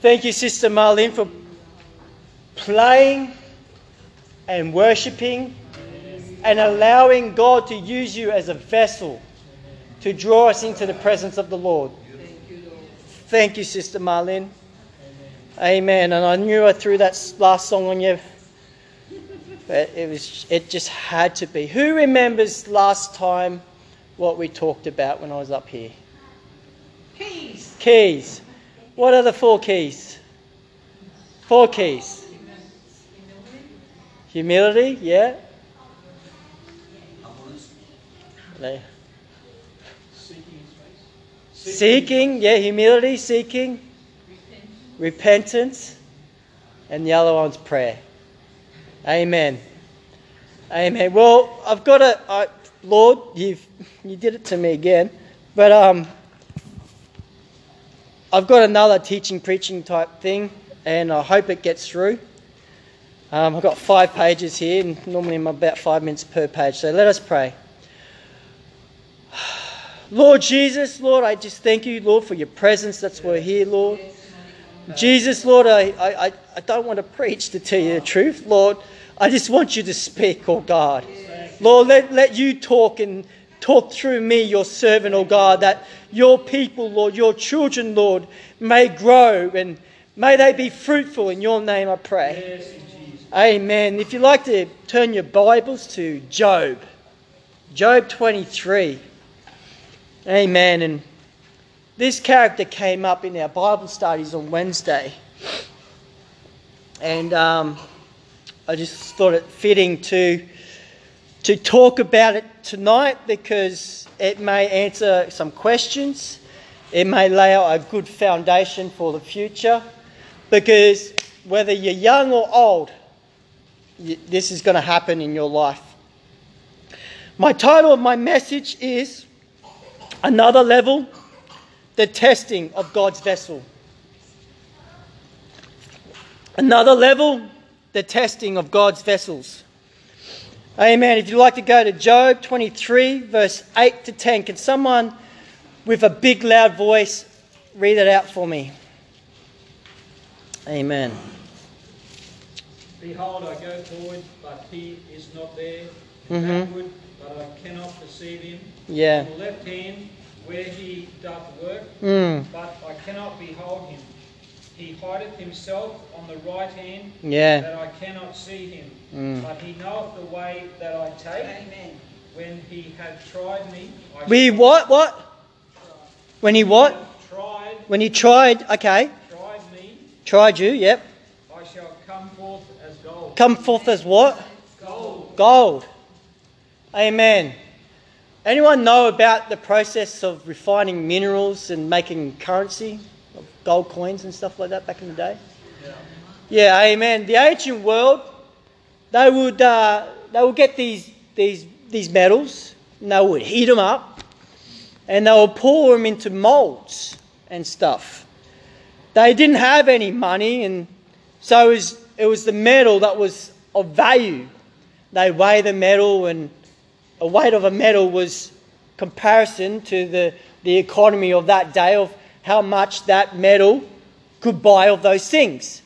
Thank you, Sister Marlene, for playing and worshipping and allowing God to use you as a vessel to draw us into the presence of the Lord. Thank you, Sister Marlene. Amen. And I knew I threw that last song on you. But it was it just had to be. Who remembers last time what we talked about when I was up here? Keys. Keys. What are the four keys? Four keys. Humility, yeah. Seeking, yeah, humility, seeking, repentance, and the other one's prayer. Amen. Amen. Well, I've got a I, Lord, you've you did it to me again, but um, I've got another teaching preaching type thing, and I hope it gets through. Um, I've got five pages here, and normally I'm about five minutes per page. So let us pray. Lord Jesus, Lord, I just thank you, Lord, for your presence that's why we're here, Lord. Jesus, Lord, I, I, I don't want to preach to tell you the truth, Lord. I just want you to speak, oh God. Lord, let, let you talk and talk through me, your servant, oh God, that your people, Lord, your children, Lord, may grow and may they be fruitful. In your name I pray. Amen. If you'd like to turn your Bibles to Job, Job 23. Amen. And this character came up in our Bible studies on Wednesday. And um, I just thought it fitting to, to talk about it tonight because it may answer some questions. It may lay out a good foundation for the future. Because whether you're young or old, y- this is going to happen in your life. My title of my message is Another Level The Testing of God's Vessel. Another level The Testing of God's Vessels. Amen. If you'd like to go to Job 23, verse 8 to 10, can someone with a big loud voice read it out for me? Amen. Behold, I go forward, but he is not there. Mm-hmm. Backward, but I cannot perceive him. Yeah. On the left hand, where he doth work, Mm. but I cannot behold him. He hideth himself on the right hand, Yeah. that I cannot see him. Mm. But he knoweth the way that I take. Amen. When he hath tried me, I We shall- what? What? When he what? Tried, When he tried, okay, tried me, tried you, yep. I shall come forth as gold. Come forth as what? Gold. Gold. Amen. Anyone know about the process of refining minerals and making currency of gold coins and stuff like that back in the day? Yeah, amen. The ancient world, they would uh, they would get these these these metals and they would heat them up and they would pour them into molds and stuff. They didn't have any money and so it was, it was the metal that was of value. They weigh the metal and a weight of a metal was comparison to the, the economy of that day of how much that metal could buy of those things.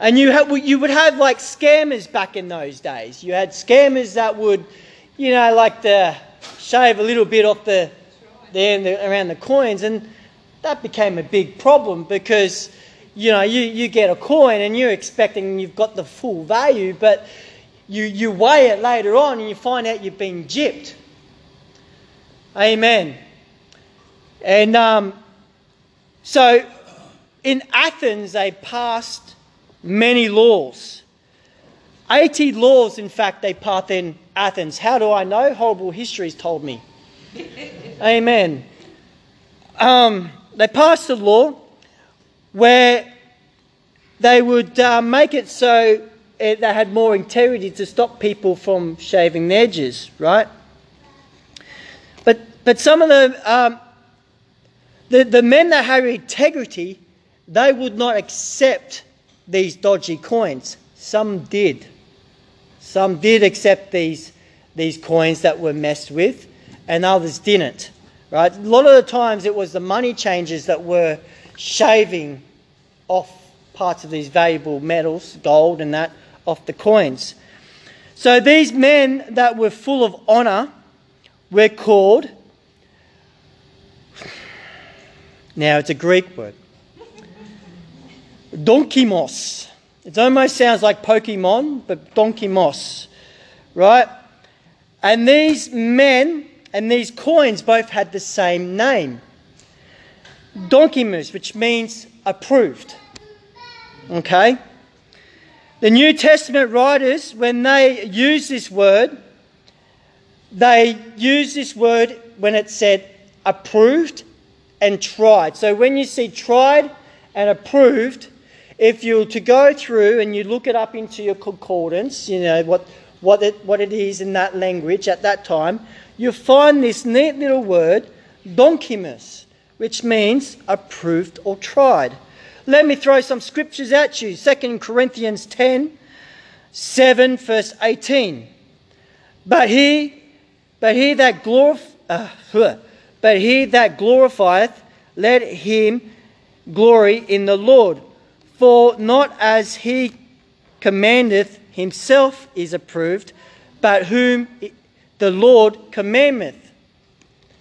And you, have, you would have like scammers back in those days. You had scammers that would, you know, like to shave a little bit off the, the end around the coins. And that became a big problem because, you know, you, you get a coin and you're expecting you've got the full value, but you, you weigh it later on and you find out you've been gypped. Amen. And um, so in Athens, they passed many laws. 80 laws, in fact, they passed in Athens. How do I know? Horrible history's told me. Amen. Um, they passed a law where they would uh, make it so it, they had more integrity to stop people from shaving their edges, right? But but some of the um, the, the men that had integrity, they would not accept these dodgy coins. Some did. Some did accept these these coins that were messed with, and others didn't. Right? A lot of the times it was the money changers that were shaving off parts of these valuable metals, gold and that, off the coins. So these men that were full of honor were called. Now it's a Greek word. Donkimos. It almost sounds like Pokemon, but Donkimos. Right? And these men and these coins both had the same name. Donkimus, which means approved. Okay? The New Testament writers, when they use this word, they use this word when it said approved and tried. So when you see tried and approved, if you to go through and you look it up into your concordance, you know what, what, it, what it is in that language at that time, you find this neat little word, donkimus, which means approved or tried. Let me throw some scriptures at you. 2 Corinthians 10, 7, verse 18. But he, but he that glorif- uh, but he that glorifieth, let him glory in the Lord. For not as he commandeth himself is approved, but whom the Lord commandeth.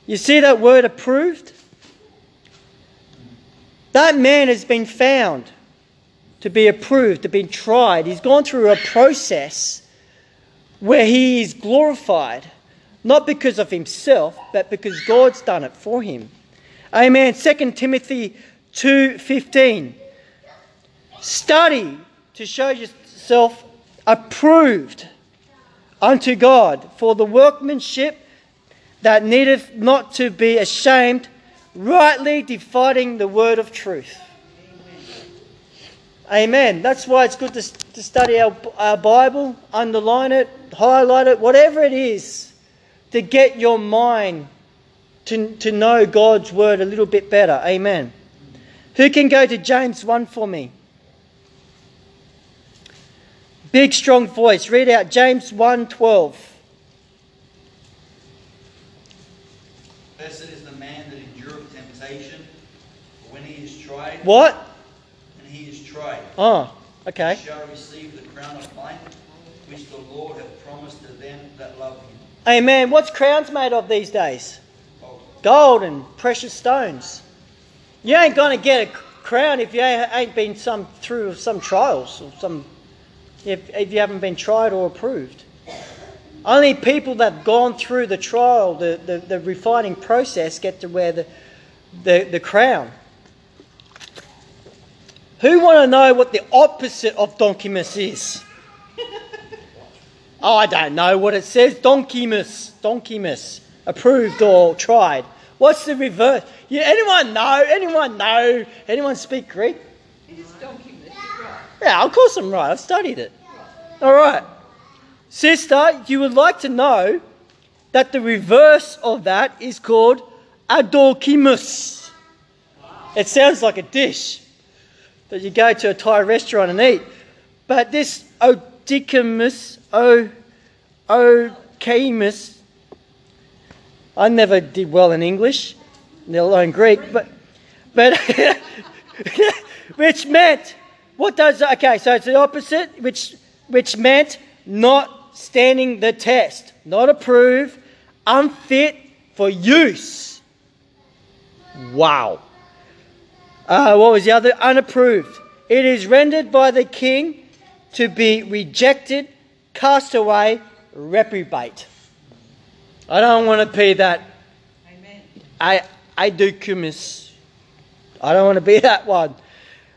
You see that word approved? That man has been found to be approved, to be tried. He's gone through a process where he is glorified, not because of himself, but because God's done it for him. Amen. 2 Timothy 2:15. Study to show yourself approved unto God for the workmanship that needeth not to be ashamed, rightly dividing the word of truth. Amen. That's why it's good to, to study our, our Bible, underline it, highlight it, whatever it is, to get your mind to, to know God's word a little bit better. Amen. Who can go to James 1 for me? Big strong voice. Read out James 1:12. Blessed is the man that endureth temptation, for when he is tried, What? and he is tried, Oh, okay. shall receive the crown of life, which the Lord hath promised to them that love him. Amen. What's crowns made of these days? Gold and precious stones. You ain't going to get a crown if you ain't been some through some trials or some if, if you haven't been tried or approved. Only people that have gone through the trial, the, the, the refining process, get to wear the, the, the crown. Who want to know what the opposite of donkimus is? oh, I don't know what it says. Donkimus. Donkimus. Approved or tried. What's the reverse? Yeah, anyone know? Anyone know? Anyone speak Greek? It is right. Yeah, of course I'm right. I've studied it. All right. Sister, you would like to know that the reverse of that is called adorkimus. It sounds like a dish that you go to a Thai restaurant and eat. But this odikimus, o, okamus, I never did well in English, let alone Greek, but, but which meant, what does, okay, so it's the opposite, which, which meant not standing the test, not approved, unfit for use. Wow. Uh, what was the other? Unapproved. It is rendered by the king to be rejected, cast away, reprobate. I don't want to be that. Amen. I I do cumis. I don't want to be that one.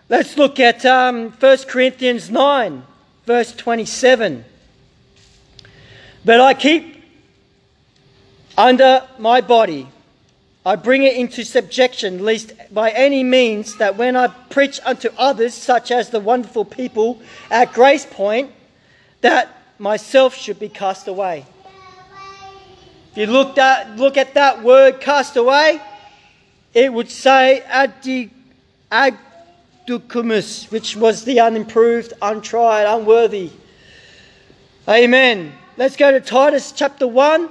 Let's look at um, 1 Corinthians 9, verse 27. But I keep under my body, I bring it into subjection, lest by any means that when I preach unto others, such as the wonderful people at Grace Point, that myself should be cast away. If you look at, look at that word cast away, it would say adi, aducumus, which was the unimproved, untried, unworthy. Amen. Let's go to Titus chapter 1.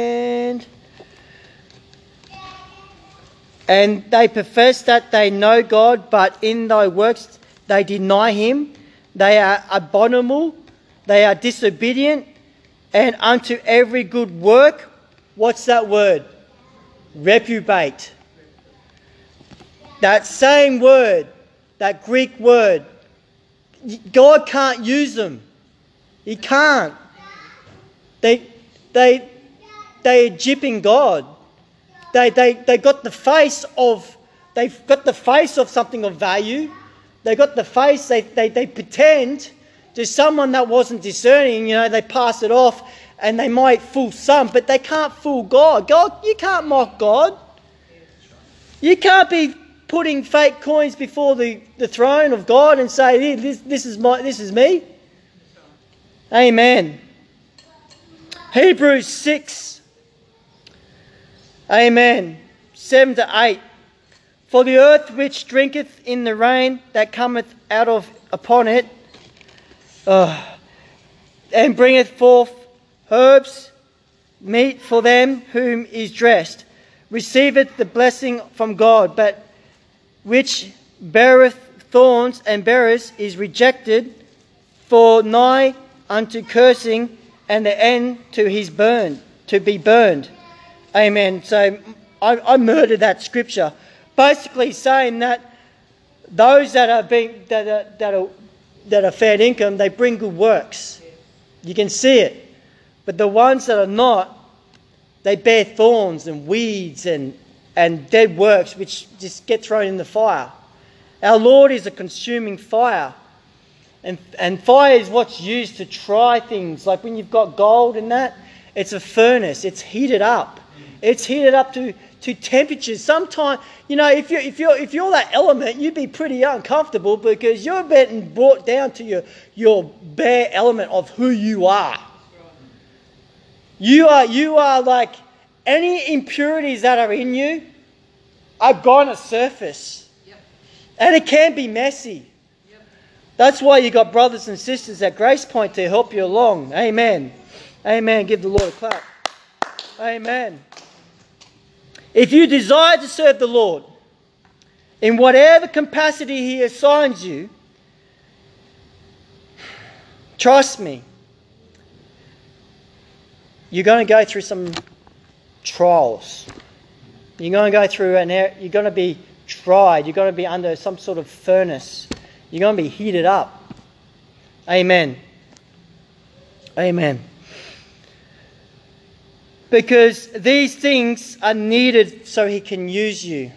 and they profess that they know God, but in thy works they deny him. They are abominable, they are disobedient, and unto every good work, what's that word? Reprobate. That same word, that Greek word, God can't use them. He can't. They, they, they are jipping God. They, they, they got the face of, they've got the face of something of value. They got the face, they, they, they pretend to someone that wasn't discerning, you know, they pass it off and they might fool some, but they can't fool God. God, you can't mock God. You can't be putting fake coins before the, the throne of God and say, this, this, is my, this is me. Amen. Hebrews 6. Amen. 7 to 8. For the earth which drinketh in the rain that cometh out of upon it, uh, and bringeth forth herbs, meat for them whom is dressed, receiveth the blessing from God, but which beareth thorns and bearers is rejected, for nigh unto cursing, and the end to his burn, to be burned. Amen. So I, I murdered that scripture, basically saying that those that are being that are, that are that are fair income, they bring good works. You can see it, but the ones that are not, they bear thorns and weeds and and dead works, which just get thrown in the fire. Our Lord is a consuming fire. And, and fire is what's used to try things. Like when you've got gold and that, it's a furnace, it's heated up. It's heated up to, to temperatures. Sometimes, you know, if you're, if, you're, if you're that element, you'd be pretty uncomfortable because you're being brought down to your, your bare element of who you are. You are, you are like any impurities that are in you are going to surface. And it can be messy. That's why you got brothers and sisters at Grace Point to help you along. Amen. Amen. Give the Lord a clap. Amen. If you desire to serve the Lord in whatever capacity He assigns you, trust me, you're going to go through some trials. You're going to go through an air, you're going to be tried. You're going to be under some sort of furnace. You're going to be heated up. Amen. Amen. Because these things are needed so he can use you.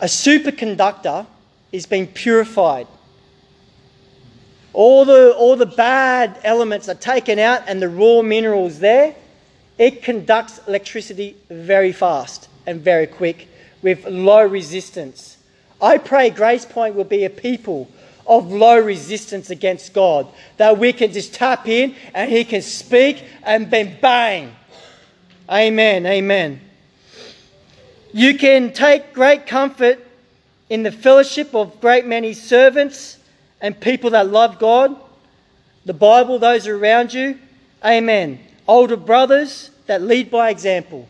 A superconductor is being purified. All the, all the bad elements are taken out and the raw minerals there. It conducts electricity very fast and very quick with low resistance. I pray Grace Point will be a people of low resistance against God, that we can just tap in and He can speak and then bang. Amen, amen. You can take great comfort in the fellowship of great many servants and people that love God, the Bible, those around you. Amen. Older brothers that lead by example.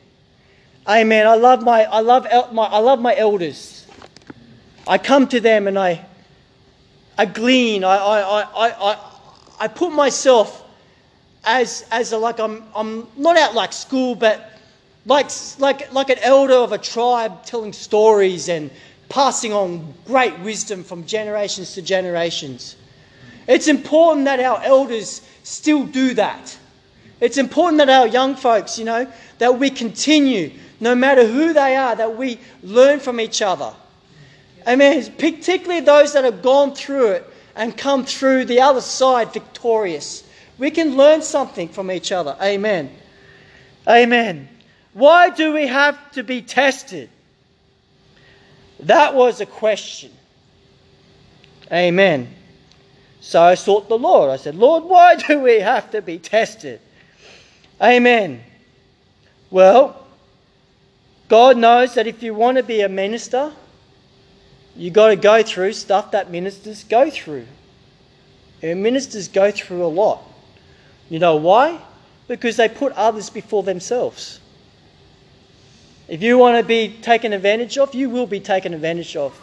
Amen. I love my I love my I love my elders. I come to them and I I glean. I I I I, I put myself as as a, like I'm I'm not out like school, but like like like an elder of a tribe telling stories and passing on great wisdom from generations to generations. It's important that our elders still do that. It's important that our young folks, you know, that we continue no matter who they are, that we learn from each other. Amen. Particularly those that have gone through it and come through the other side victorious. We can learn something from each other. Amen. Amen. Why do we have to be tested? That was a question. Amen. So I sought the Lord. I said, Lord, why do we have to be tested? Amen. Well, God knows that if you want to be a minister, you got to go through stuff that ministers go through. And ministers go through a lot. You know why? Because they put others before themselves. If you want to be taken advantage of, you will be taken advantage of.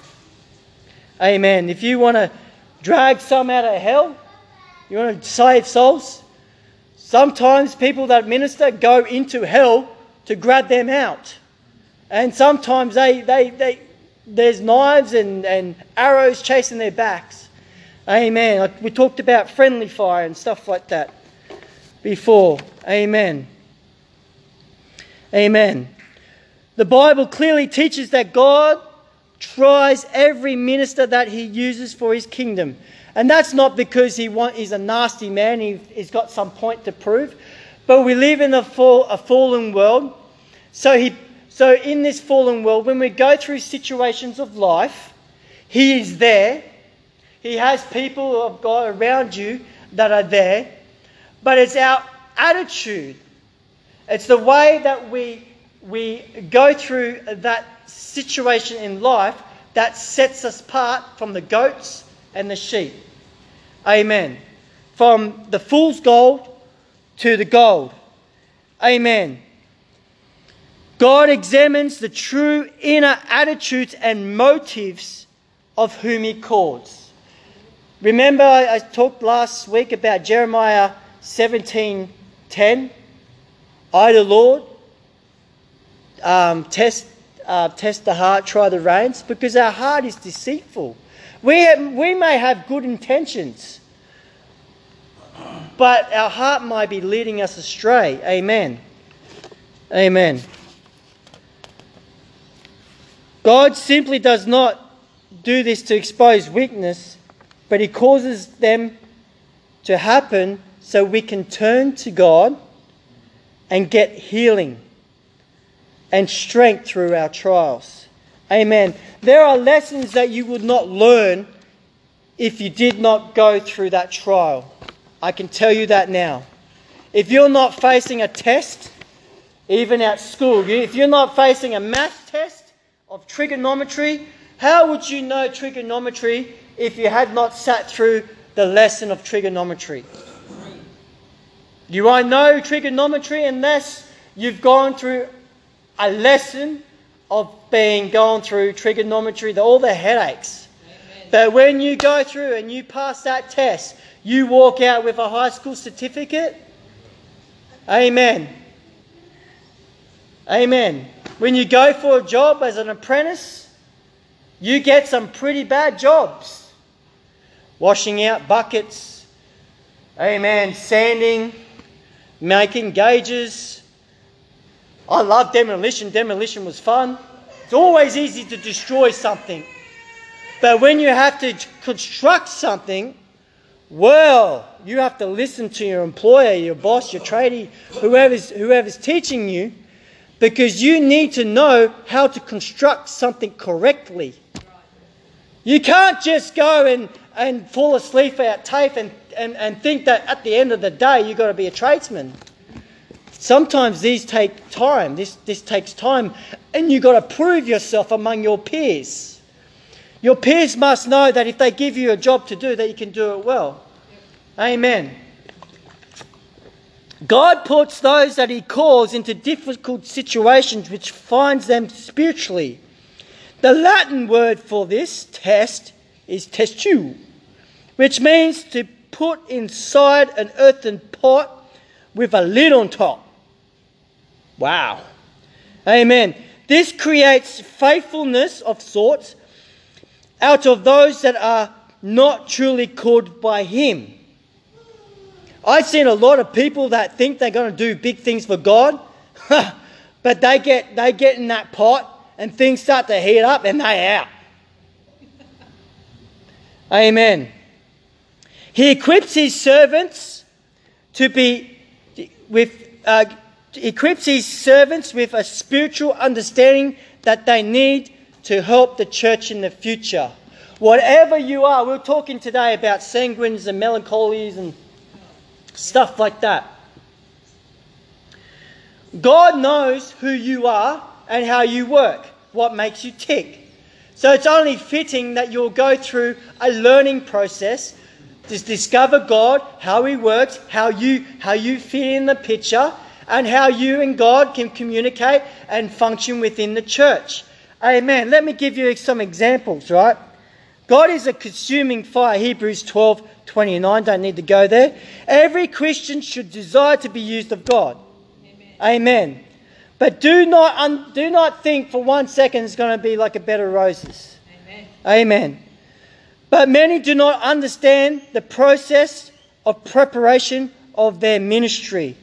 Amen. If you want to drag some out of hell, you want to save souls, sometimes people that minister go into hell to grab them out. And sometimes they, they, they, there's knives and, and arrows chasing their backs. Amen. We talked about friendly fire and stuff like that before. Amen. Amen. The Bible clearly teaches that God tries every minister that he uses for his kingdom. And that's not because he want, he's a nasty man, he, he's got some point to prove. But we live in a, fall, a fallen world. So, he, so, in this fallen world, when we go through situations of life, he is there. He has people of God around you that are there. But it's our attitude, it's the way that we, we go through that situation in life that sets us apart from the goats and the sheep. Amen. From the fool's gold to the gold. Amen. God examines the true inner attitudes and motives of whom He calls. Remember, I talked last week about Jeremiah 17:10. I, the Lord, um, test uh, test the heart, try the reins, because our heart is deceitful. We, have, we may have good intentions, but our heart might be leading us astray. Amen. Amen. God simply does not do this to expose weakness, but He causes them to happen so we can turn to God and get healing and strength through our trials. Amen. There are lessons that you would not learn if you did not go through that trial. I can tell you that now. If you're not facing a test, even at school, if you're not facing a math test of trigonometry, how would you know trigonometry if you had not sat through the lesson of trigonometry? You won't know trigonometry unless you've gone through a lesson of being gone through trigonometry, the, all the headaches. Amen. But when you go through and you pass that test, you walk out with a high school certificate. Amen. Amen. When you go for a job as an apprentice, you get some pretty bad jobs. Washing out buckets, amen, sanding, making gauges, I love demolition. Demolition was fun. It's always easy to destroy something. But when you have to construct something, well, you have to listen to your employer, your boss, your tradie, whoever's, whoever's teaching you, because you need to know how to construct something correctly. You can't just go and, and fall asleep at TAFE and, and, and think that at the end of the day you've got to be a tradesman. Sometimes these take time. This, this takes time. And you've got to prove yourself among your peers. Your peers must know that if they give you a job to do, that you can do it well. Amen. God puts those that He calls into difficult situations which finds them spiritually. The Latin word for this test is testu, which means to put inside an earthen pot with a lid on top. Wow. Amen. This creates faithfulness of sorts out of those that are not truly called by Him. I've seen a lot of people that think they're going to do big things for God, but they get, they get in that pot and things start to heat up and they're out. Amen. He equips his servants to be with uh, equips his servants with a spiritual understanding that they need to help the church in the future. Whatever you are, we're talking today about sanguines and melancholies and stuff like that. God knows who you are and how you work, what makes you tick. So it's only fitting that you'll go through a learning process to discover God, how He works, how you, how you fit in the picture, and how you and God can communicate and function within the church. Amen. Let me give you some examples, right? God is a consuming fire. Hebrews 12 29. Don't need to go there. Every Christian should desire to be used of God. Amen. Amen. But do not, un, do not think for one second it's going to be like a bed of roses. Amen. Amen. But many do not understand the process of preparation of their ministry.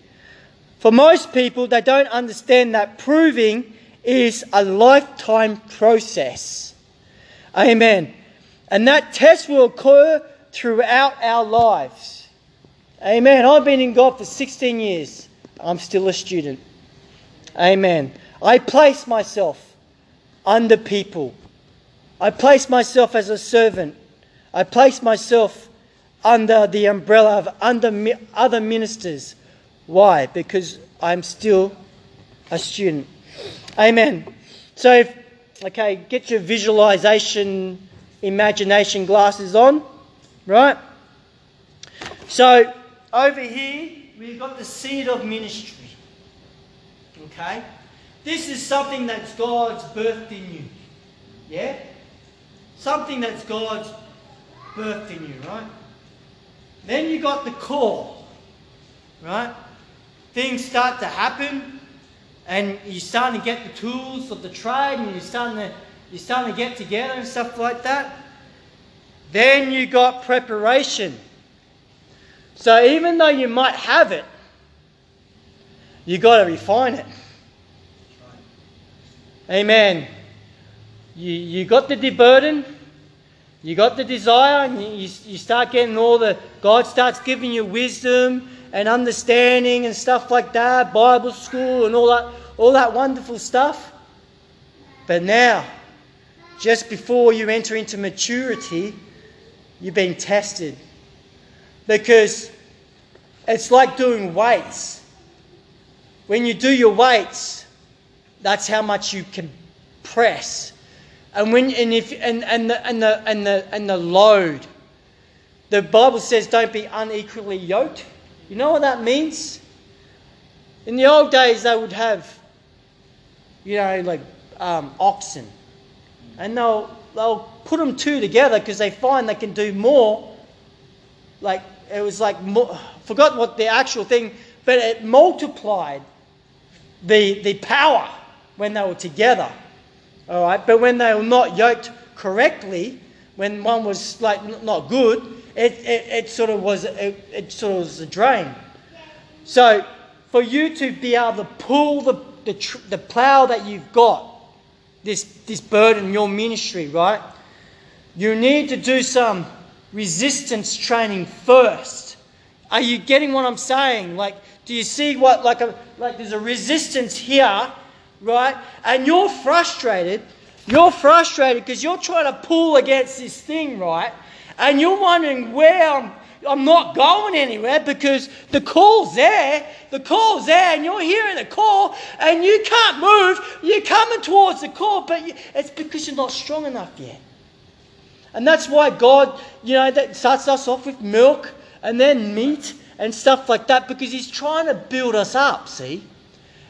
For most people, they don't understand that proving is a lifetime process. Amen. And that test will occur throughout our lives. Amen. I've been in God for 16 years. I'm still a student. Amen. I place myself under people. I place myself as a servant. I place myself under the umbrella of under other ministers. Why? Because I'm still a student. Amen. So, if, okay, get your visualization, imagination glasses on, right? So, over here, we've got the seed of ministry. Okay? This is something that's God's birthed in you. Yeah? Something that's God's birthed in you, right? Then you got the call, right? Things start to happen, and you're starting to get the tools of the trade, and you're starting to you're starting to get together and stuff like that. Then you got preparation. So even though you might have it, you got to refine it. Amen. You, you got the burden, you got the desire, and you, you start getting all the, God starts giving you wisdom and understanding and stuff like that, Bible school and all that, all that wonderful stuff. But now, just before you enter into maturity, you've been tested. Because it's like doing weights. When you do your weights, that's how much you can press. And when and if and, and the and the and the and the load. The Bible says don't be unequally yoked. You know what that means? In the old days they would have you know, like um, oxen. And they'll they'll put them two together because they find they can do more. Like it was like more, forgot what the actual thing, but it multiplied the the power when they were together. All right, but when they were not yoked correctly, when one was like not good, it, it, it sort of was it, it sort of was a drain. So for you to be able to pull the the, the plow that you've got, this this burden, your ministry, right? You need to do some resistance training first. Are you getting what I'm saying? Like, do you see what like a like there's a resistance here right? And you're frustrated. You're frustrated because you're trying to pull against this thing, right? And you're wondering where I'm, I'm not going anywhere because the call's there. The call's there, and you're hearing the call, and you can't move. You're coming towards the call, but you, it's because you're not strong enough yet. And that's why God, you know, that starts us off with milk and then meat and stuff like that because He's trying to build us up, see?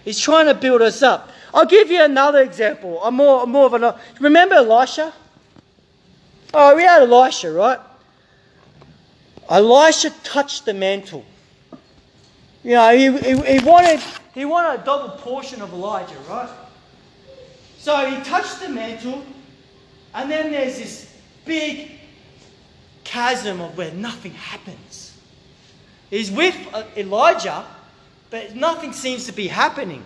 He's trying to build us up. I'll give you another example. I'm more, more of a. Remember Elisha? Oh, we had Elisha, right? Elisha touched the mantle. You know, he, he, he, wanted, he wanted a double portion of Elijah, right? So he touched the mantle, and then there's this big chasm of where nothing happens. He's with uh, Elijah, but nothing seems to be happening.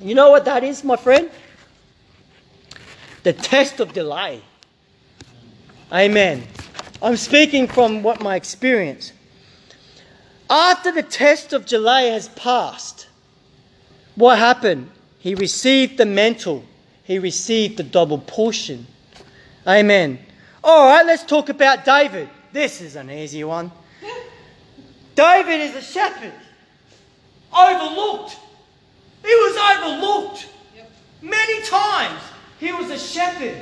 You know what that is, my friend? The test of delay. Amen. I'm speaking from what my experience. After the test of delay has passed, what happened? He received the mantle. He received the double portion. Amen. All right, let's talk about David. This is an easy one. David is a shepherd, overlooked He was overlooked Yep. many times. He was a shepherd.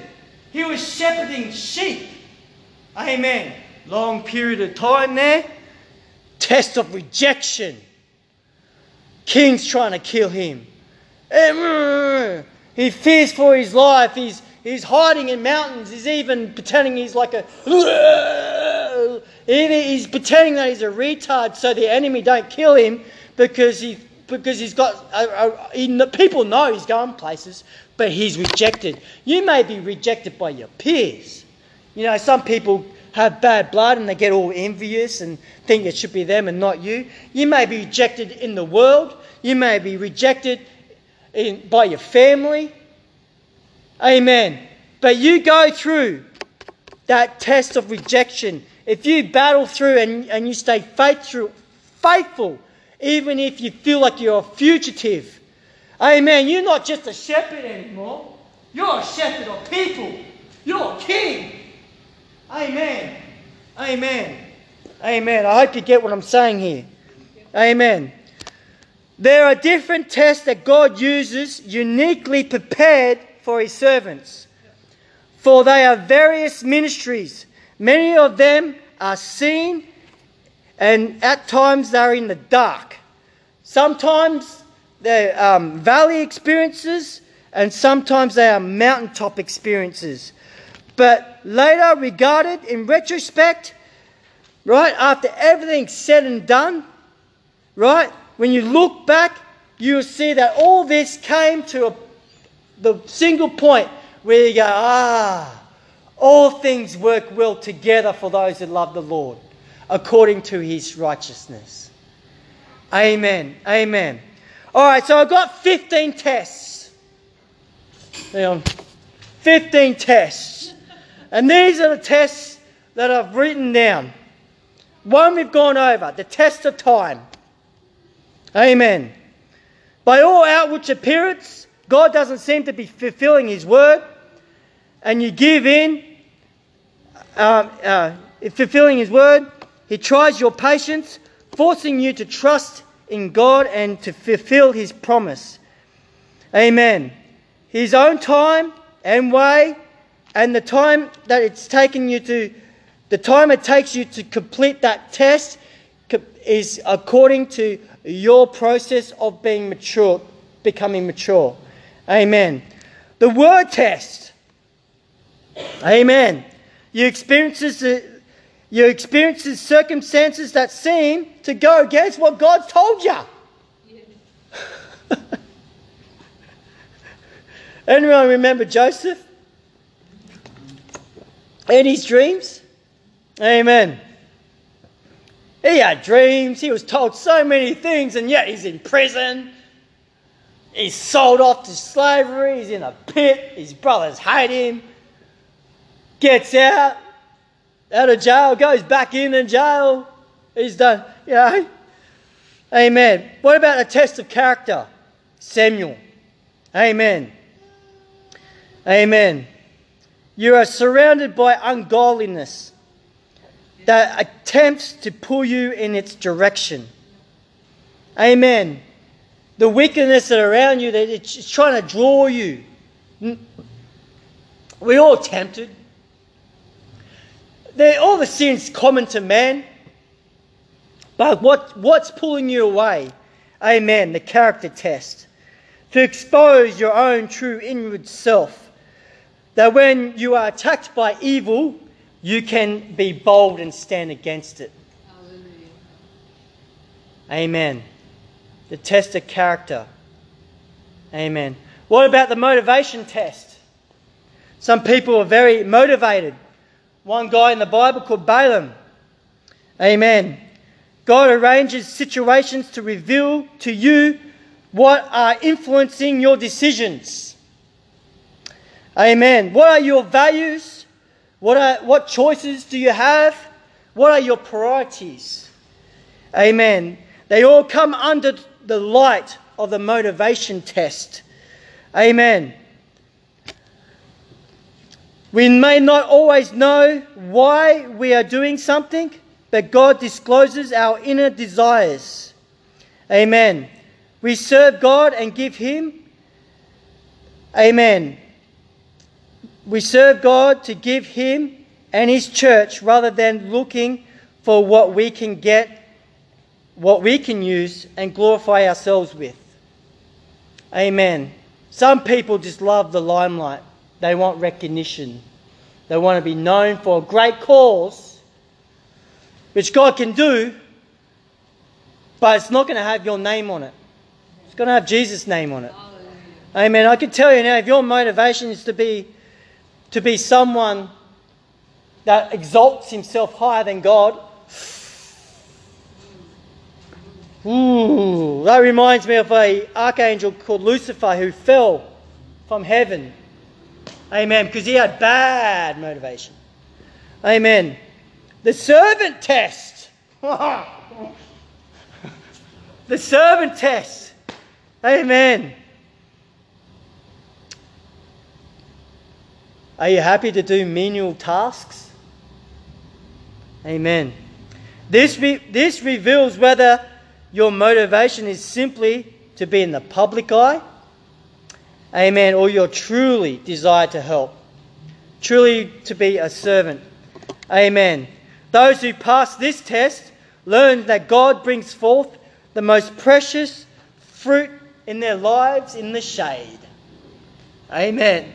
He was shepherding sheep. Amen. Long period of time there. Test of rejection. King's trying to kill him. Eh, mm, mm, mm. He fears for his life. He's, he's hiding in mountains. He's even pretending he's like a. He's pretending that he's a retard so the enemy don't kill him because he because he's got a, a, he, people know he's going places, but he's rejected. You may be rejected by your peers. You know, some people have bad blood and they get all envious and think it should be them and not you. You may be rejected in the world. You may be rejected in, by your family. Amen. But you go through that test of rejection. If you battle through and, and you stay faithful, faithful, even if you feel like you're a fugitive, amen, you're not just a shepherd anymore. You're a shepherd of people. You're a king. Amen. Amen. Amen. I hope you get what I'm saying here. Amen. There are different tests that God uses uniquely prepared for his servants. For they are various ministries. Many of them are seen, and at times they're in the dark. Sometimes they're um, valley experiences, and sometimes they are mountaintop experiences. But later, regarded in retrospect, right, after everything's said and done, right, when you look back, you'll see that all this came to a, the single point where you go, ah, all things work well together for those who love the Lord, according to his righteousness. Amen. Amen. All right, so I've got 15 tests. Hang on. 15 tests. And these are the tests that I've written down. One we've gone over, the test of time. Amen. By all outward appearance, God doesn't seem to be fulfilling His word, and you give in, uh, uh, fulfilling His word. He tries your patience, forcing you to trust in God and to fulfill His promise. Amen. His own time and way, and the time that it's taken you to, the time it takes you to complete that test is according to your process of being mature, becoming mature. Amen. The word test. Amen. You experiences uh, you experiences circumstances that seem to go against what God's told you. Anyone remember Joseph? And his dreams? Amen. He had dreams. He was told so many things, and yet he's in prison. He's sold off to slavery. He's in a pit. His brothers hate him. Gets out, out of jail, goes back into jail. He's done, you know. Amen. What about a test of character? Samuel. Amen. Amen. You are surrounded by ungodliness that attempts to pull you in its direction. Amen. The wickedness that around you that it's trying to draw you. We're all tempted. They're, all the sins common to man. But what, what's pulling you away? Amen. The character test. To expose your own true inward self. That when you are attacked by evil, you can be bold and stand against it. Hallelujah. Amen. The test of character. Amen. What about the motivation test? Some people are very motivated. One guy in the Bible called Balaam. Amen. God arranges situations to reveal to you what are influencing your decisions. Amen. What are your values? What, are, what choices do you have? What are your priorities? Amen. They all come under the light of the motivation test. Amen. We may not always know why we are doing something, but God discloses our inner desires. Amen. we serve God and give Him. Amen. We serve God to give Him and His church rather than looking for what we can get, what we can use, and glorify ourselves with. Amen. Some people just love the limelight, they want recognition, they want to be known for a great cause, which God can do, but it's not going to have your name on it. It's going to have Jesus' name on it. Amen. I can tell you now, if your motivation is to be to be someone that exalts himself higher than God, ooh, that reminds me of a archangel called Lucifer who fell from heaven. Amen. Because he had bad motivation. Amen. The servant test. the servant test. Amen. Are you happy to do menial tasks? Amen. This, re- this reveals whether your motivation is simply to be in the public eye, amen, or you're truly desire to help, truly to be a servant, amen. Those who pass this test learn that God brings forth the most precious fruit in their lives in the shade. Amen.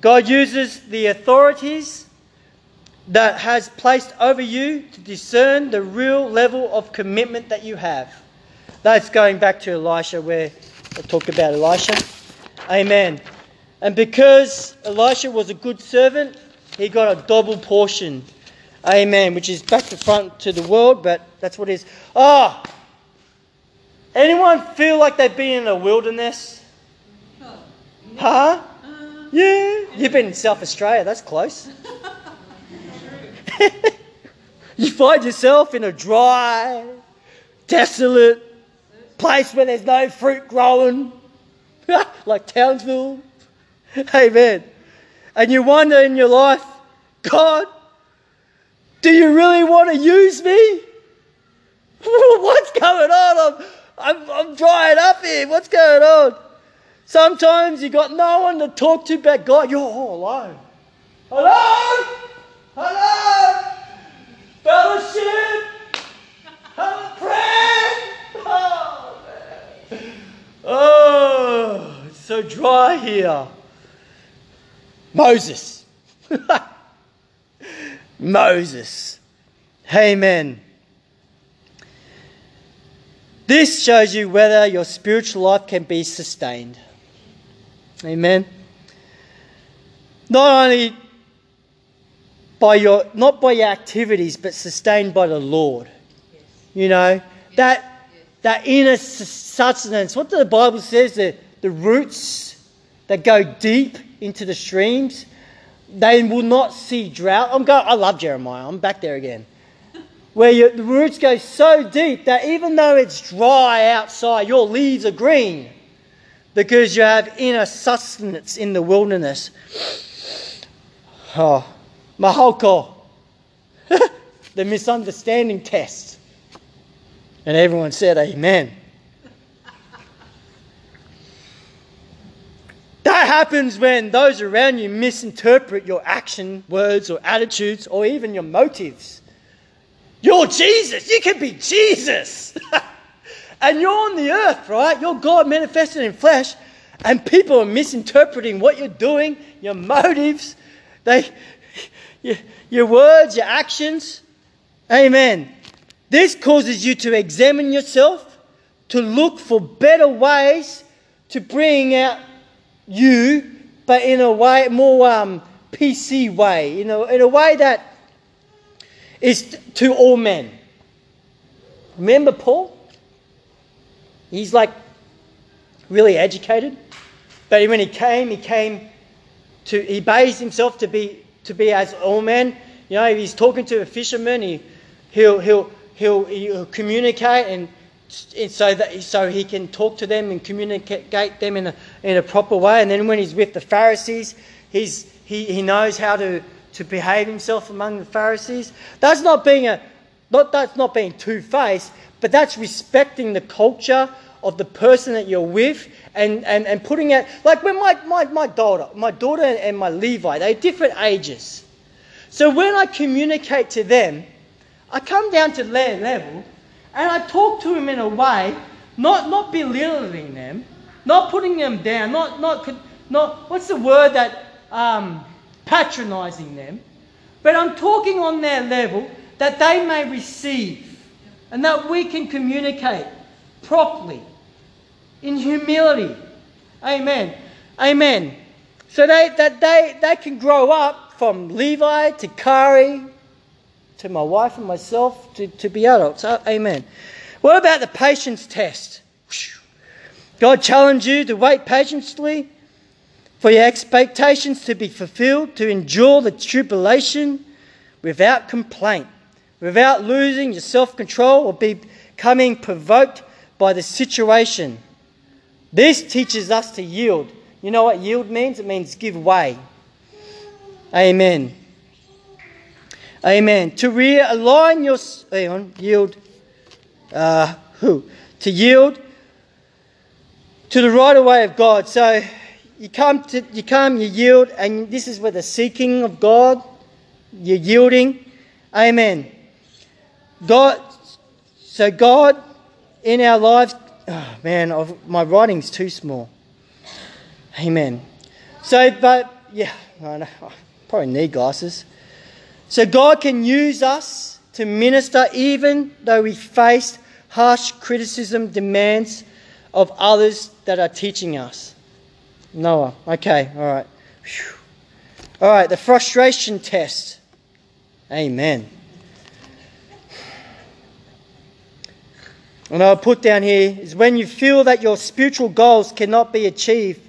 God uses the authorities that has placed over you to discern the real level of commitment that you have. That's going back to Elisha, where I talk about Elisha. Amen. And because Elisha was a good servant, he got a double portion. Amen. Which is back to front to the world, but that's what it is. Ah! Oh, anyone feel like they've been in a wilderness? Huh? Yeah. You've been in South Australia, that's close. you find yourself in a dry, desolate place where there's no fruit growing, like Townsville. Amen. And you wonder in your life, God, do you really want to use me? What's going on? I'm, I'm, I'm drying up here. What's going on? Sometimes you got no one to talk to but God. You're all alone. Hello? Hello? Fellowship? Hello, prayer? Oh, man. oh, it's so dry here. Moses. Moses. Amen. This shows you whether your spiritual life can be sustained. Amen. Not only by your not by your activities, but sustained by the Lord. Yes. You know that yes. that inner sustenance. What the Bible says the the roots that go deep into the streams, they will not see drought. I'm going. I love Jeremiah. I'm back there again. Where your, the roots go so deep that even though it's dry outside, your leaves are green because you have inner sustenance in the wilderness. Oh, Mahoko, the misunderstanding test. And everyone said, Amen. That happens when those around you misinterpret your action, words, or attitudes, or even your motives. You're Jesus. You can be Jesus. And you're on the earth, right? You're God manifested in flesh, and people are misinterpreting what you're doing, your motives, they, your, your words, your actions. Amen. This causes you to examine yourself, to look for better ways to bring out you, but in a way more um, PC way, in a, in a way that is to all men. Remember Paul? He's like really educated. But when he came, he came to, he based himself to be, to be as all men. You know, if he's talking to a fisherman, he, he'll, he'll, he'll, he'll communicate and, and so that so he can talk to them and communicate them in a, in a proper way. And then when he's with the Pharisees, he's, he, he knows how to, to behave himself among the Pharisees. That's not being a not that's not being two-faced, but that's respecting the culture of the person that you're with and, and, and putting out like when my, my, my daughter my daughter and my levi they're different ages. So when i communicate to them i come down to their level and i talk to them in a way not not belittling them not putting them down not not not what's the word that um, patronizing them but i'm talking on their level that they may receive and that we can communicate properly in humility. Amen. Amen. So they, that they, they can grow up from Levi to Kari to my wife and myself to, to be adults. Uh, amen. What about the patience test? God challenged you to wait patiently for your expectations to be fulfilled, to endure the tribulation without complaint, without losing your self control or becoming provoked by the situation. This teaches us to yield. You know what yield means? It means give way. Amen. Amen. To realign your hang on, yield. Uh, who? To yield to the right way of God. So you come to you come, you yield, and this is where the seeking of God. You're yielding. Amen. God. So God in our lives, oh man, I've, my writing's too small. Amen. So, but yeah, I, know, I probably need glasses. So, God can use us to minister even though we face harsh criticism demands of others that are teaching us. Noah. Okay, all right. Whew. All right, the frustration test. Amen. And I'll put down here is when you feel that your spiritual goals cannot be achieved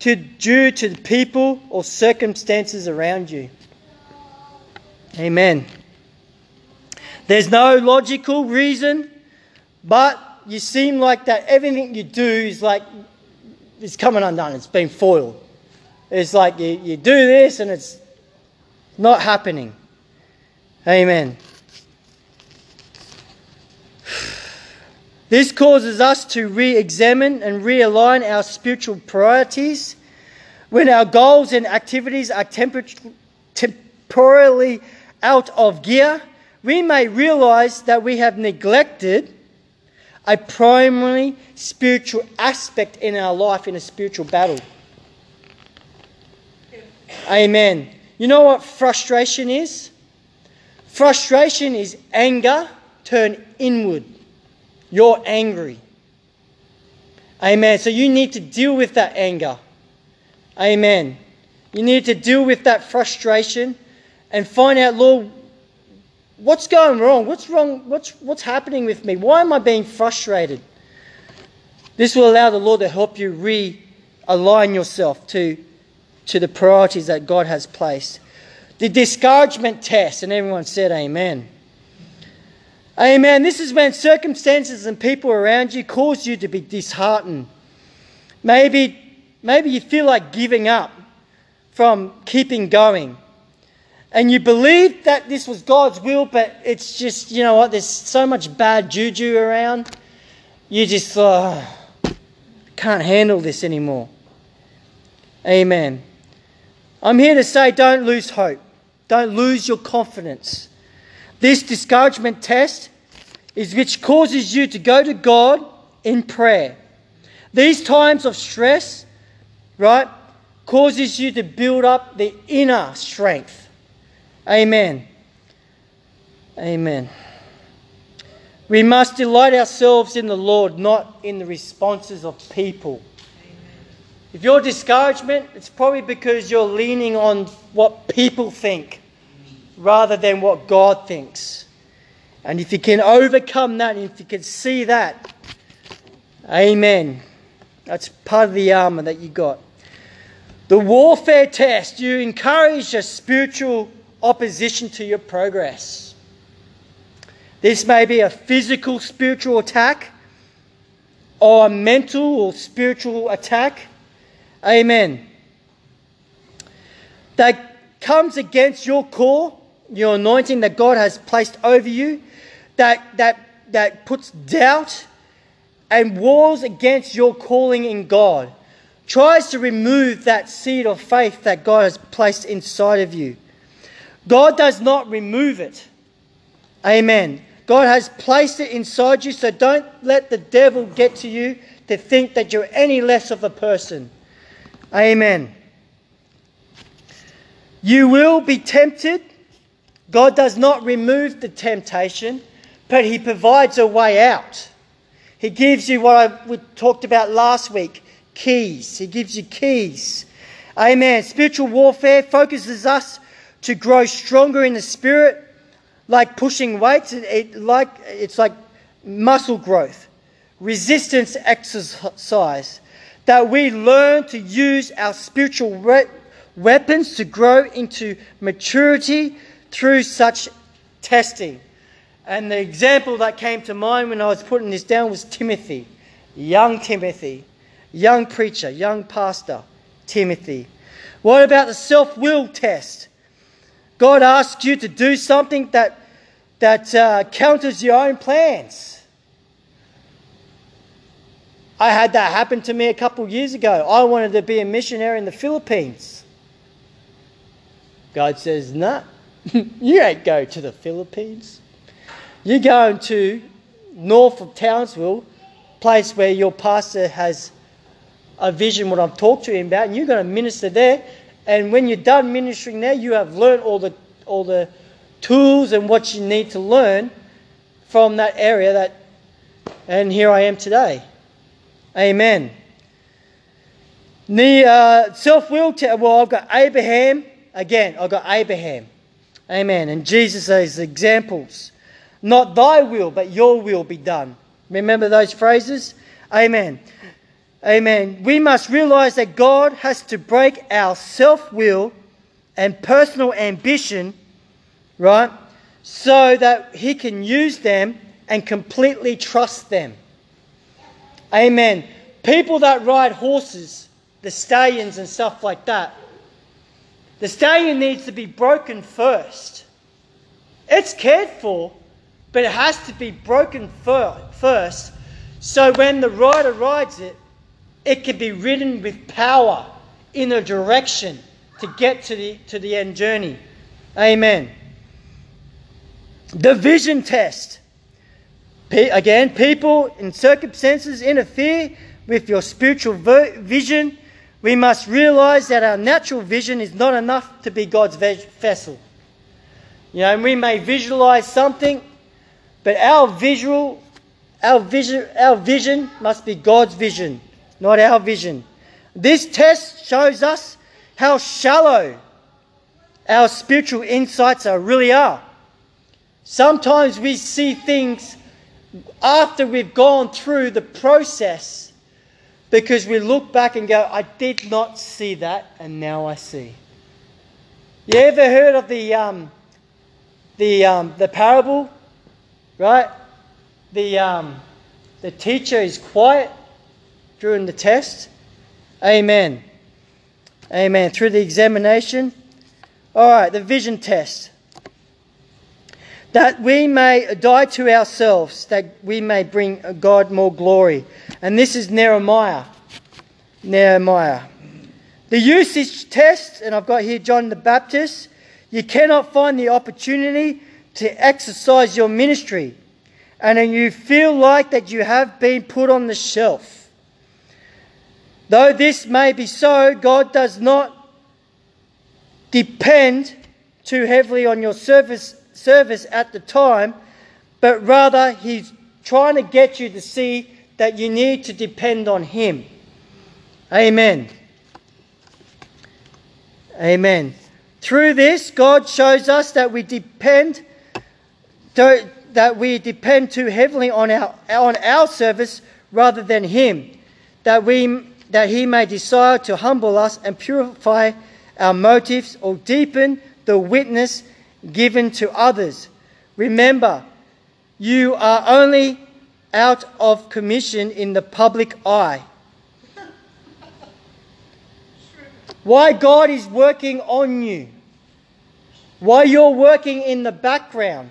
to, due to the people or circumstances around you. Amen. There's no logical reason, but you seem like that everything you do is like it's coming undone. It's been foiled. It's like you, you do this and it's not happening. Amen. This causes us to re examine and realign our spiritual priorities. When our goals and activities are temporarily out of gear, we may realize that we have neglected a primary spiritual aspect in our life in a spiritual battle. Amen. You know what frustration is? Frustration is anger turned inward. You're angry. Amen. So you need to deal with that anger. Amen. You need to deal with that frustration and find out, Lord, what's going wrong? What's wrong? What's, what's happening with me? Why am I being frustrated? This will allow the Lord to help you realign yourself to, to the priorities that God has placed. The discouragement test, and everyone said, Amen. Amen. This is when circumstances and people around you cause you to be disheartened. Maybe, maybe you feel like giving up from keeping going. And you believe that this was God's will, but it's just, you know what, there's so much bad juju around. You just uh, can't handle this anymore. Amen. I'm here to say don't lose hope, don't lose your confidence. This discouragement test is which causes you to go to God in prayer. These times of stress, right, causes you to build up the inner strength. Amen. Amen. We must delight ourselves in the Lord, not in the responses of people. If you're discouragement, it's probably because you're leaning on what people think rather than what God thinks. And if you can overcome that, if you can see that, amen. That's part of the armor that you got. The warfare test, you encourage a spiritual opposition to your progress. This may be a physical spiritual attack or a mental or spiritual attack. Amen. That comes against your core your anointing that God has placed over you that, that, that puts doubt and wars against your calling in God, tries to remove that seed of faith that God has placed inside of you. God does not remove it. Amen. God has placed it inside you, so don't let the devil get to you to think that you're any less of a person. Amen. You will be tempted. God does not remove the temptation, but He provides a way out. He gives you what I, talked about last week keys. He gives you keys. Amen. Spiritual warfare focuses us to grow stronger in the spirit, like pushing weights. It, it, like, it's like muscle growth, resistance exercise. That we learn to use our spiritual re- weapons to grow into maturity through such testing. And the example that came to mind when I was putting this down was Timothy, young Timothy, young preacher, young pastor, Timothy. What about the self will test? God asks you to do something that, that uh, counters your own plans. I had that happen to me a couple years ago. I wanted to be a missionary in the Philippines. God says, nah, you ain't go to the Philippines. You're going to north of Townsville, place where your pastor has a vision, what I've talked to him about, and you're going to minister there. And when you're done ministering there, you have learned all the all the tools and what you need to learn from that area. That, and here I am today. Amen. The uh, self will. Te- well, I've got Abraham again. I've got Abraham. Amen. And Jesus as examples. Not thy will, but your will be done. Remember those phrases? Amen. Amen. We must realize that God has to break our self will and personal ambition, right? So that He can use them and completely trust them. Amen. People that ride horses, the stallions and stuff like that, the stallion needs to be broken first. It's cared for, but it has to be broken first. So when the rider rides it, it can be ridden with power in a direction to get to the, to the end journey. Amen. The vision test. Again, people in circumstances interfere with your spiritual vision. We must realize that our natural vision is not enough to be God's vessel. You know, we may visualize something, but our visual, our vision, our vision must be God's vision, not our vision. This test shows us how shallow our spiritual insights are really are. Sometimes we see things after we've gone through the process because we look back and go, I did not see that, and now I see. You ever heard of the, um, the, um, the parable right? The, um, the teacher is quiet during the test. Amen. Amen. Through the examination. All right, the vision test. That we may die to ourselves, that we may bring God more glory. And this is Nehemiah. Nehemiah. The usage test, and I've got here John the Baptist. You cannot find the opportunity to exercise your ministry and you feel like that you have been put on the shelf. Though this may be so, God does not depend too heavily on your service, service at the time, but rather He's trying to get you to see that you need to depend on Him. Amen. Amen. Through this, God shows us that we depend that we depend too heavily on our, on our service rather than Him, that, we, that He may desire to humble us and purify our motives or deepen the witness given to others. Remember, you are only out of commission in the public eye. Why God is working on you. Why you're working in the background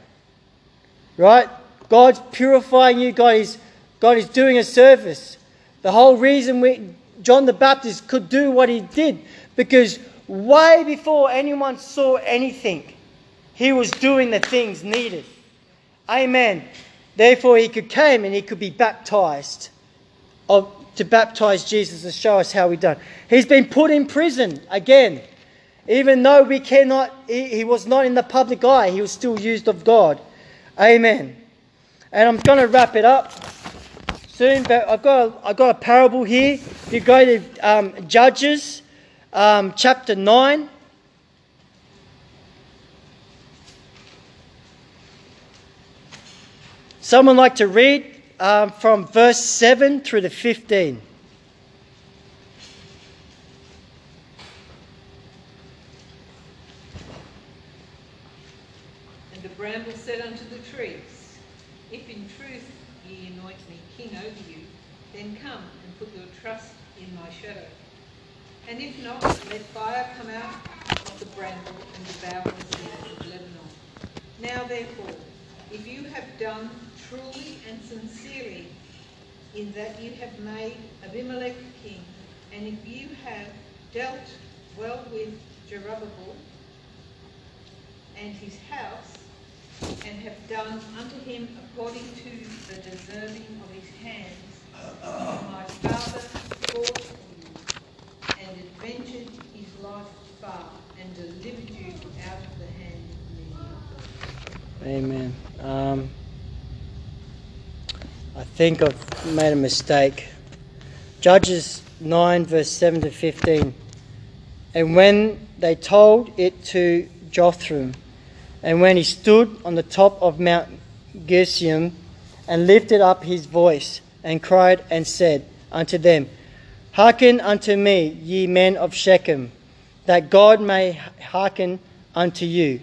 right? God's purifying you. God is, God is doing a service. The whole reason we, John the Baptist could do what he did, because way before anyone saw anything, he was doing the things needed. Amen. Therefore, he could come and he could be baptized of, to baptize Jesus and show us how we done. He's been put in prison again. Even though we cannot, he, he was not in the public eye, he was still used of God. Amen. And I'm going to wrap it up soon, but I've got a, I've got a parable here. If you go to um, Judges um, chapter 9. Someone like to read um, from verse 7 through to 15. And the bramble said unto the trees, If in truth ye anoint me king over you, then come and put your trust in my shadow. And if not, let fire come out of the bramble and devour the cedars of Lebanon. Now therefore, if you have done truly and sincerely in that you have made Abimelech king, and if you have dealt well with Jerubbabel and his house, and have done unto him according to the deserving of his hands, my father fought and adventured his life far, and delivered you out of the hand of. Amen. Um, I think I've made a mistake. Judges 9, verse 7 to 15. And when they told it to Jotham, and when he stood on the top of Mount Gerizim, and lifted up his voice, and cried and said unto them, Hearken unto me, ye men of Shechem, that God may hearken unto you.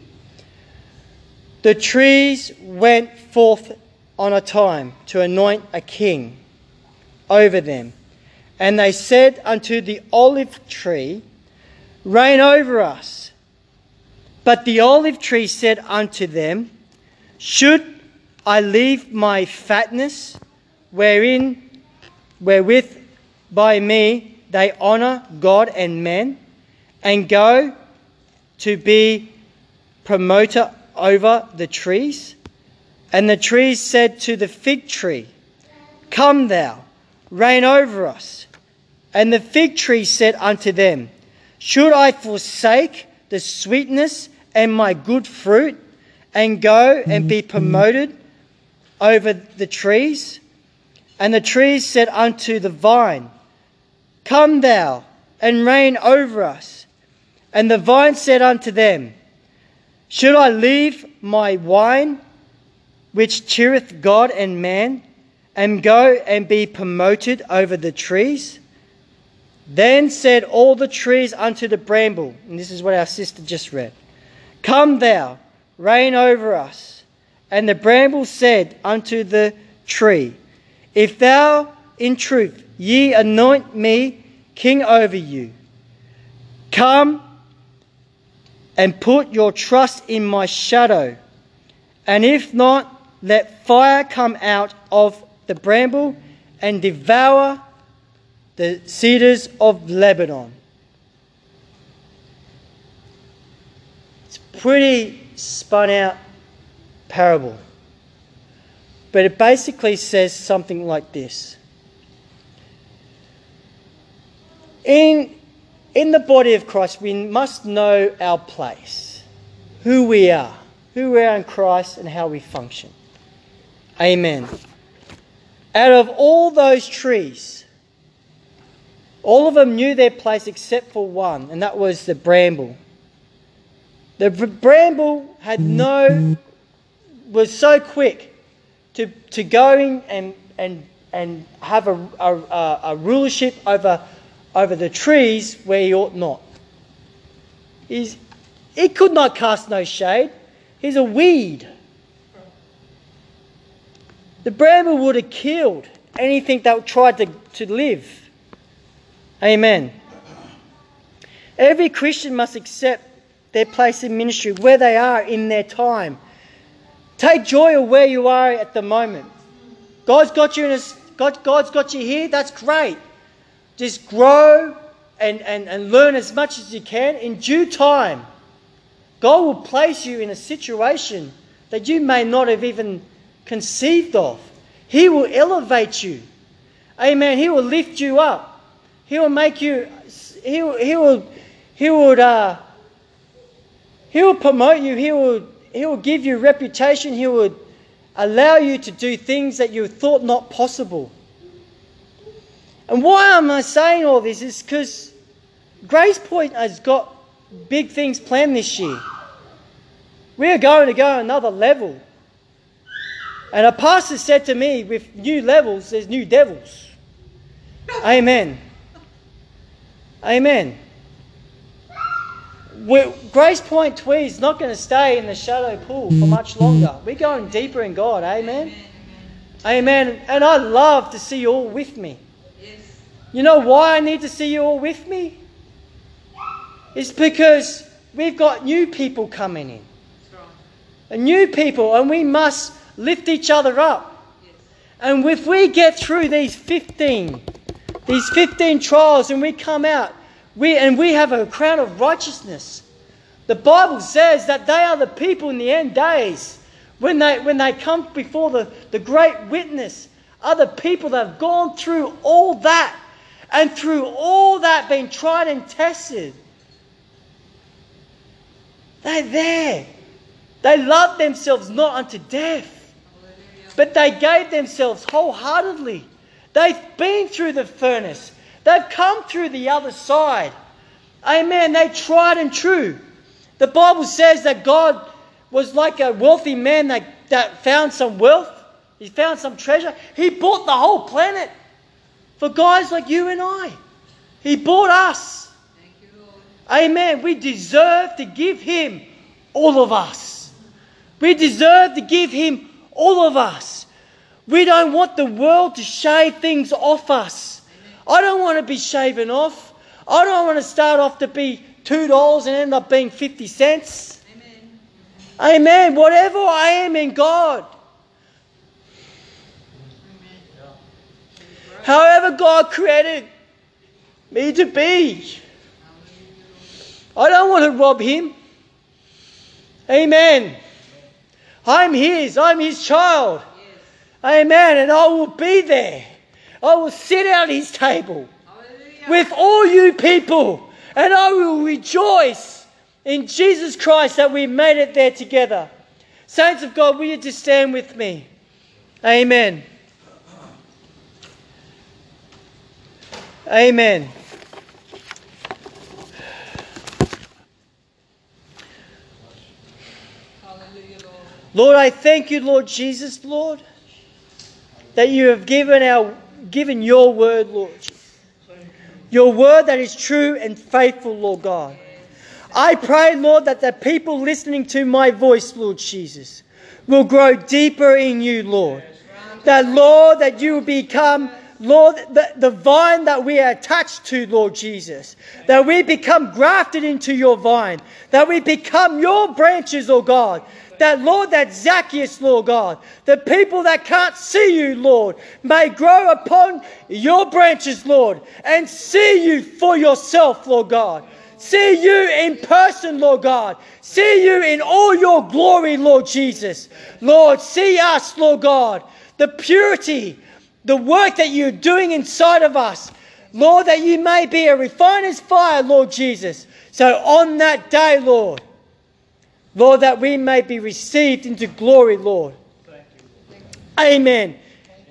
The trees went forth on a time to anoint a king over them. And they said unto the olive tree, Reign over us. But the olive tree said unto them, Should I leave my fatness, wherein, wherewith by me they honour God and men, and go to be promoter over the trees? And the trees said to the fig tree, Come thou, reign over us. And the fig tree said unto them, Should I forsake the sweetness and my good fruit, and go and be promoted over the trees? And the trees said unto the vine, Come thou, and reign over us. And the vine said unto them, Should I leave my wine, which cheereth God and man, and go and be promoted over the trees? Then said all the trees unto the bramble, and this is what our sister just read Come thou, reign over us. And the bramble said unto the tree, If thou in truth ye anoint me king over you, come and put your trust in my shadow. And if not, let fire come out of the bramble and devour the cedars of Lebanon. It's a pretty spun out parable. But it basically says something like this. In, in the body of Christ, we must know our place, who we are, who we are in Christ, and how we function. Amen. Out of all those trees, all of them knew their place except for one, and that was the bramble. The bramble had no, was so quick to, to going and, and, and have a, a, a rulership over, over the trees where he ought not. He's, he could not cast no shade. He's a weed. The bramble would have killed anything that tried to, to live. Amen. Every Christian must accept their place in ministry, where they are in their time. Take joy of where you are at the moment. God's got you in a, God, God's got you here, that's great. Just grow and, and, and learn as much as you can. In due time, God will place you in a situation that you may not have even conceived of. He will elevate you. Amen. He will lift you up. He will make you, he will, he will, he will, uh, he will promote you. He will, he will give you reputation. He will allow you to do things that you thought not possible. And why am I saying all this is because Grace Point has got big things planned this year. We are going to go another level. And a pastor said to me, with new levels, there's new devils. Amen. Amen. We're, Grace Point Tweed is not going to stay in the shallow pool for much longer. We're going deeper in God. Amen. Amen. And I love to see you all with me. You know why I need to see you all with me? It's because we've got new people coming in. And new people, and we must lift each other up. And if we get through these 15, these 15 trials and we come out, we, and we have a crown of righteousness, the Bible says that they are the people in the end days when they, when they come before the, the great witness, the people that have gone through all that and through all that been tried and tested. They're there. They loved themselves not unto death. But they gave themselves wholeheartedly. They've been through the furnace, they've come through the other side. Amen. They tried and true. The Bible says that God was like a wealthy man that, that found some wealth, he found some treasure. He bought the whole planet for guys like you and I. He bought us. Amen. We deserve to give him all of us. We deserve to give him all of us. We don't want the world to shave things off us. I don't want to be shaven off. I don't want to start off to be $2 and end up being 50 cents. Amen. Amen. Whatever I am in God. However, God created me to be. I don't want to rob Him. Amen. I'm His. I'm His child. Amen. And I will be there. I will sit at His table Hallelujah. with all you people. And I will rejoice in Jesus Christ that we made it there together. Saints of God, will you just stand with me? Amen. Amen. Lord. I thank you, Lord Jesus, Lord, that you have given our given your word, Lord. Your word that is true and faithful, Lord God. I pray, Lord, that the people listening to my voice, Lord Jesus, will grow deeper in you, Lord. That, Lord, that you will become, Lord, the, the vine that we are attached to, Lord Jesus. That we become grafted into your vine. That we become your branches, oh God. That, Lord, that Zacchaeus, Lord God, the people that can't see you, Lord, may grow upon your branches, Lord, and see you for yourself, Lord God. See you in person, Lord God. See you in all your glory, Lord Jesus. Lord, see us, Lord God. The purity, the work that you're doing inside of us. Lord, that you may be a refiner's fire, Lord Jesus. So on that day, Lord, Lord, that we may be received into glory, Lord. Amen.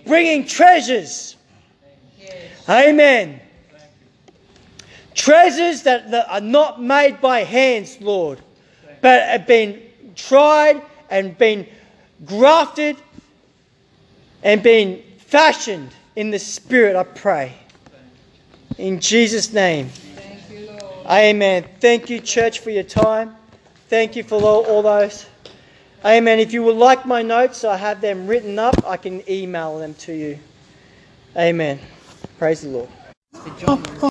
Bringing treasures. Amen. Treasures that, that are not made by hands, Lord, but have been tried and been grafted and been fashioned in the Spirit, I pray. In Jesus' name. Thank you, Lord. Amen. Thank you, church, for your time. Thank you for all, those. Amen. If you would like my notes, I have them written up. I can email them to you. Amen. Praise the Lord.